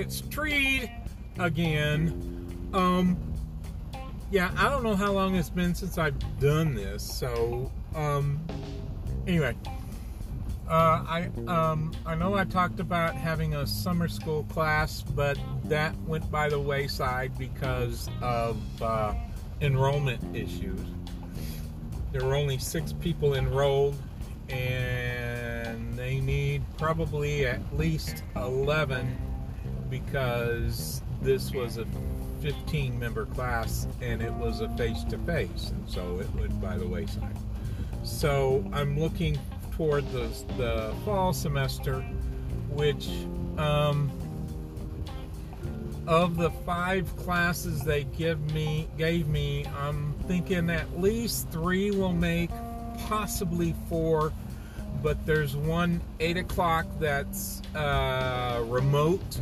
It's Treed again. Um, yeah, I don't know how long it's been since I've done this, so um, anyway, uh, I um, I know I talked about having a summer school class, but that went by the wayside because of uh, enrollment issues. There were only six people enrolled, and they need probably at least 11 because this was a 15 member class and it was a face to face, and so it went by the wayside. So I'm looking toward the, the fall semester, which um, of the five classes they give me gave me, I'm thinking at least three will make, possibly four. But there's one eight o'clock that's uh, remote,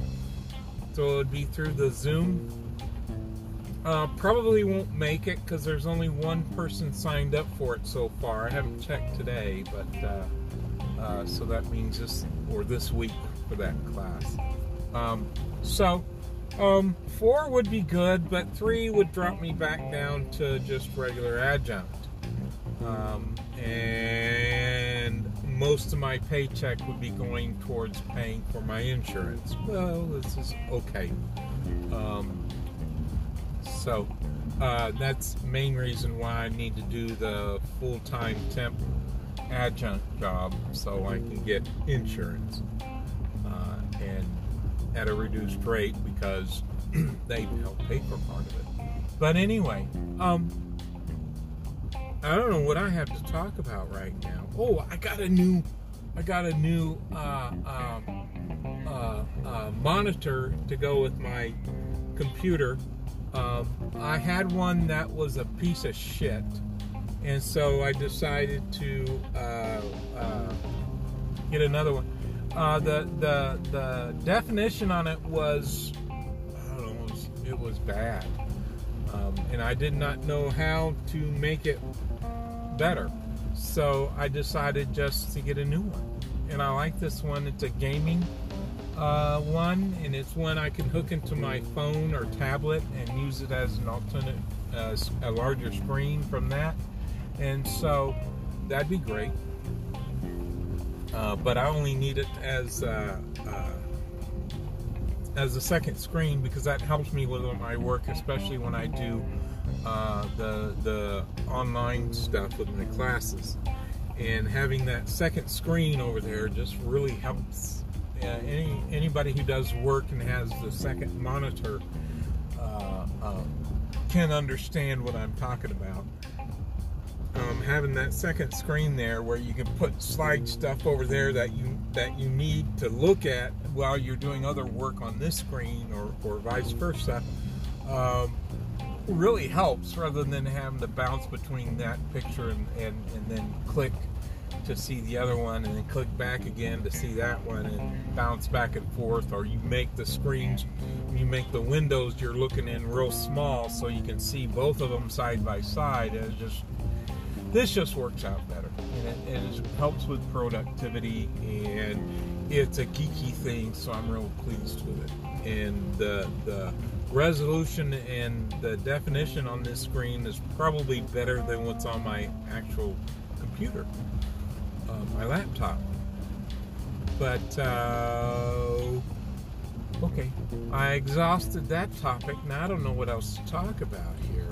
so it would be through the Zoom. Uh, probably won't make it because there's only one person signed up for it so far. I haven't checked today, but uh, uh, so that means this or this week for that class. Um, so um, four would be good, but three would drop me back down to just regular adjunct. Um, and most of my paycheck would be going towards paying for my insurance. Well, this is okay. Um, so uh, that's main reason why I need to do the full-time temp adjunct job so I can get insurance uh, and at a reduced rate because they help pay for part of it. But anyway, um, I don't know what I have to talk about right now. Oh, I got a new, I got a new uh, um, uh, uh, monitor to go with my computer. Um, I had one that was a piece of shit, and so I decided to uh, uh, get another one. Uh, the the the definition on it was, I don't know, it was, it was bad, um, and I did not know how to make it better. So I decided just to get a new one, and I like this one. It's a gaming uh, one, and it's one I can hook into my phone or tablet and use it as an alternate, uh, a larger screen from that, and so that'd be great. Uh, but I only need it as uh, uh, as a second screen because that helps me with my work, especially when I do uh, the the online stuff with my classes. And having that second screen over there just really helps. Uh, any anybody who does work and has the second monitor uh, can understand what I'm talking about um, having that second screen there where you can put slide stuff over there that you that you need to look at while you're doing other work on this screen or, or vice versa um, really helps rather than having to bounce between that picture and, and, and then click to see the other one and then click back again to see that one and bounce back and forth. Or you make the screens you make the windows you're looking in real small so you can see both of them side by side. And just this just works out better. And it, and it helps with productivity and it's a geeky thing so i'm real pleased with it. And the the resolution and the definition on this screen is probably better than what's on my actual computer uh, my laptop. But uh, okay. I exhausted that topic. Now i don't know what else to talk about here.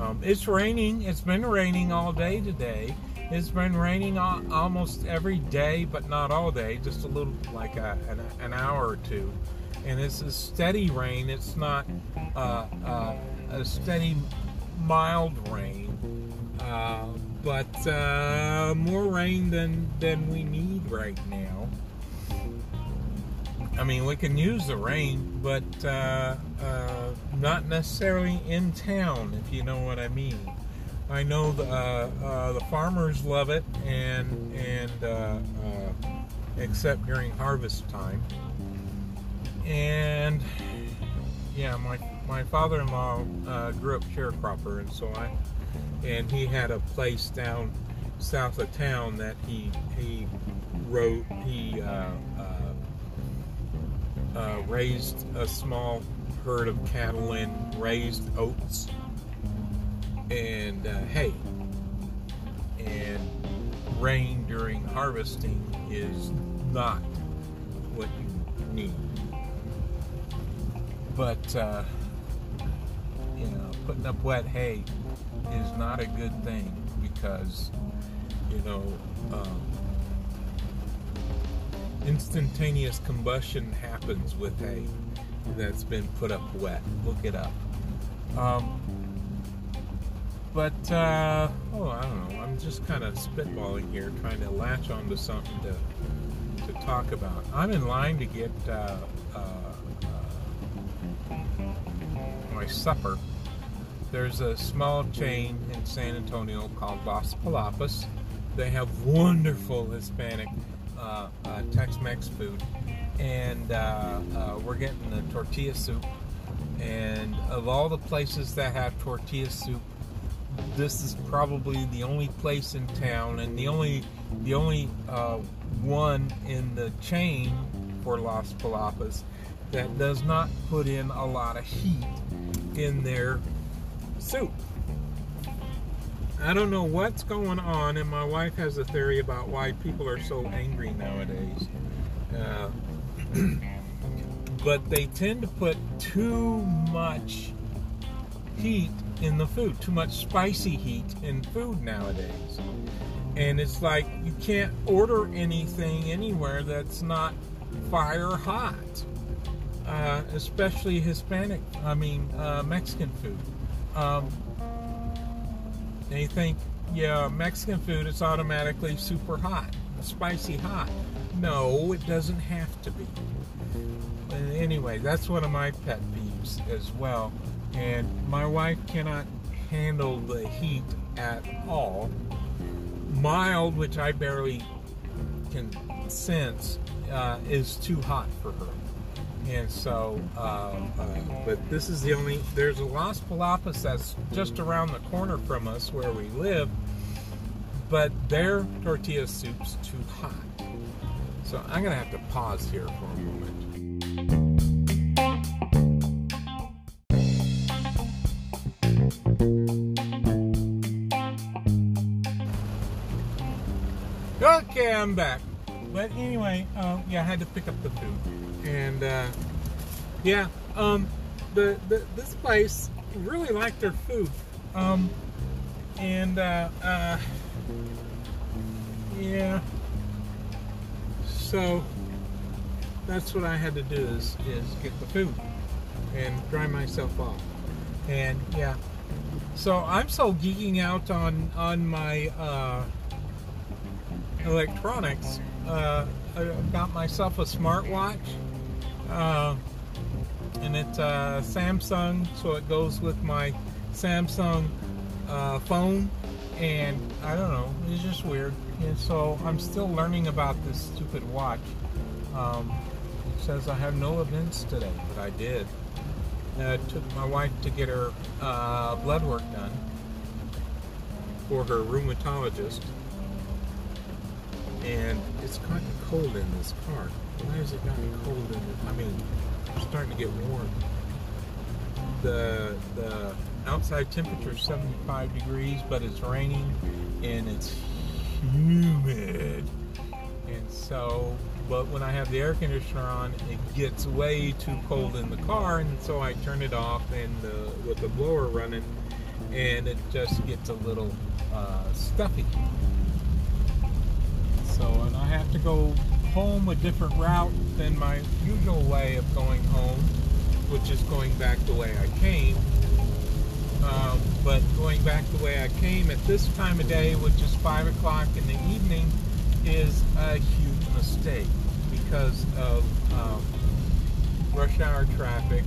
Um, it's raining. It's been raining all day today. It's been raining almost every day, but not all day. Just a little, like a, an, an, hour or two. And it's a steady rain. It's not uh, uh, a steady, mild rain, uh, but uh, more rain than than we need right now. I mean, we can use the rain, but uh, uh, not necessarily in town, if you know what I mean. I know the uh, uh the farmers love it, and and uh, uh, except during harvest time. And yeah, my my father-in-law grew up sharecropper, and so I and he had a place down south of town that he he wrote he uh, uh, uh, raised a small herd of cattle and raised oats and uh, hay and rain during harvesting is not what you need but uh, you know putting up wet hay is not a good thing because you know um, instantaneous combustion happens with hay that's been put up wet. Look it up. Um, but uh, oh, I don't know. I'm just kind of spitballing here, trying to latch onto something to to talk about. I'm in line to get uh, uh, uh my supper. There's a small chain in San Antonio called Las Palapas. They have wonderful Hispanic uh, uh, Tex-Mex food, and uh, uh, we're getting the tortilla soup. And of all the places that have tortilla soup, this is probably the only place in town, and the only the only uh, one in the chain for Las Palapas that does not put in a lot of heat in their soup. I don't know what's going on, and my wife has a theory about why people are so angry nowadays. Uh, but they tend to put too much heat in the food, too much spicy heat in food nowadays. And it's like you can't order anything anywhere that's not fire hot, uh, especially Hispanic, I mean, uh, Mexican food. Um, you think, yeah, Mexican food is automatically super hot, spicy hot. No, it doesn't have to be. Anyway, that's one of my pet peeves as well. And my wife cannot handle the heat at all. Mild, which I barely can sense, uh, is too hot for her. And so, uh, uh, but this is the only, there's a Las Palapas that's just around the corner from us where we live, but their tortilla soup's too hot. So I'm going to have to pause here for a moment. I'm back. But anyway, uh, yeah, I had to pick up the food, and uh, yeah, um, the, the this place really liked their food, um, and uh, uh, yeah, so that's what I had to do is is get the food and dry myself off, and yeah, so I'm so geeking out on on my uh, electronics uh, I got myself a smartwatch, uh, and it's uh, Samsung, so it goes with my Samsung uh, phone. And I don't know, it's just weird. And so I'm still learning about this stupid watch. Um, it says I have no events today, but I did. I took my wife to get her uh, blood work done for her rheumatologist and it's gotten cold in this car. Why has it gotten cold in it? I mean, it's starting to get warm. The the outside temperature is 75 degrees, but it's raining and it's humid. And so, but when I have the air conditioner on, it gets way too cold in the car, and so I turn it off and the, with the blower running, and it just gets a little uh, stuffy. So, and I have to go home a different route than my usual way of going home, which is going back the way I came. Um, but going back the way I came at this time of day, which is 5 o'clock in the evening, is a huge mistake because of um, rush hour traffic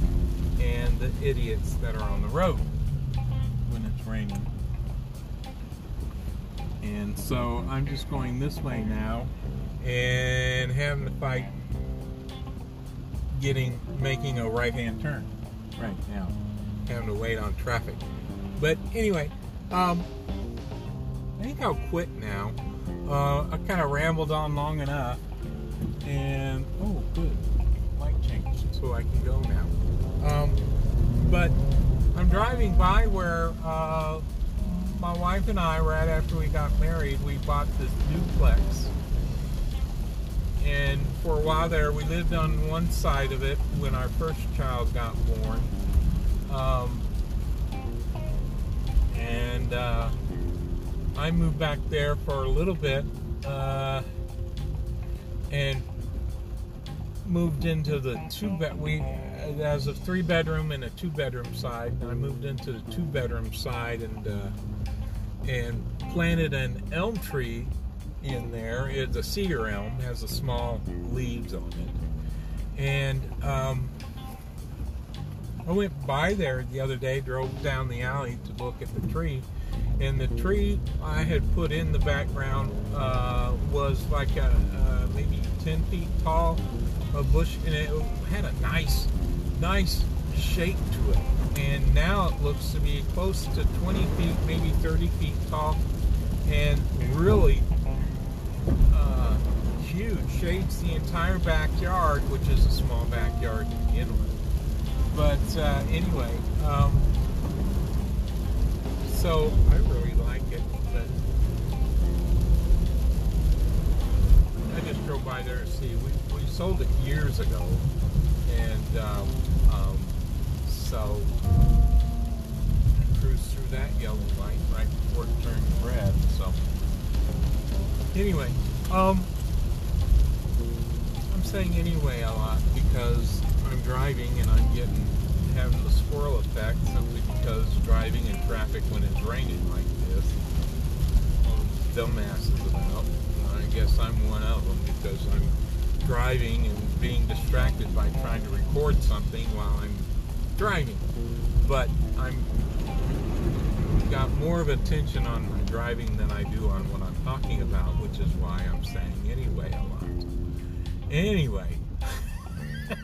and the idiots that are on the road when it's raining. And so I'm just going this way now and having to fight getting making a right hand turn right now. Having to wait on traffic. But anyway, um, I think I'll quit now. Uh, I kind of rambled on long enough, and oh, good, light changed, so I can go now. Um, but I'm driving by where uh, my wife and I, right after we got married, we bought this duplex. And for a while there, we lived on one side of it when our first child got born. Um, and uh, I moved back there for a little bit uh, and moved into the two bed. We as a three bedroom and a two bedroom side. And I moved into the two bedroom side and uh, and planted an elm tree in there. It's a cedar elm, has a small leaves on it, and um, I went by there the other day, drove down the alley to look at the tree, and the tree I had put in the background uh, was like a, uh, maybe 10 feet tall, a bush, and it had a nice, nice shape to it. And now it looks to be close to 20 feet, maybe 30 feet tall, and really uh, huge. Shades the entire backyard, which is a small backyard to begin with. But uh, anyway, um, so I really like it. But I just drove by there to see. We, we sold it years ago, and um, so I cruised through that yellow light right before it turned red. So anyway, um, I'm saying anyway a lot because I'm driving and I'm getting having the squirrel effect simply because driving in traffic when it's raining like this, dumbasses about. I guess I'm one of them because I'm driving and being distracted by trying to record something while I'm driving. But I'm got more of attention on my driving than I do on what I'm talking about, which is why I'm saying anyway a lot. Anyway.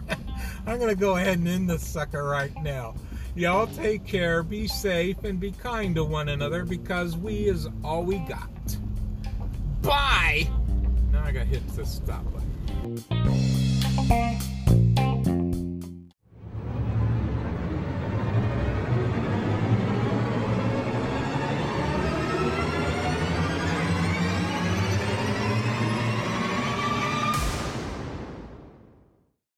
I'm going to go ahead and end this sucker right now. Y'all take care, be safe, and be kind to one another because we is all we got. Bye! Now I got to hit the stop button.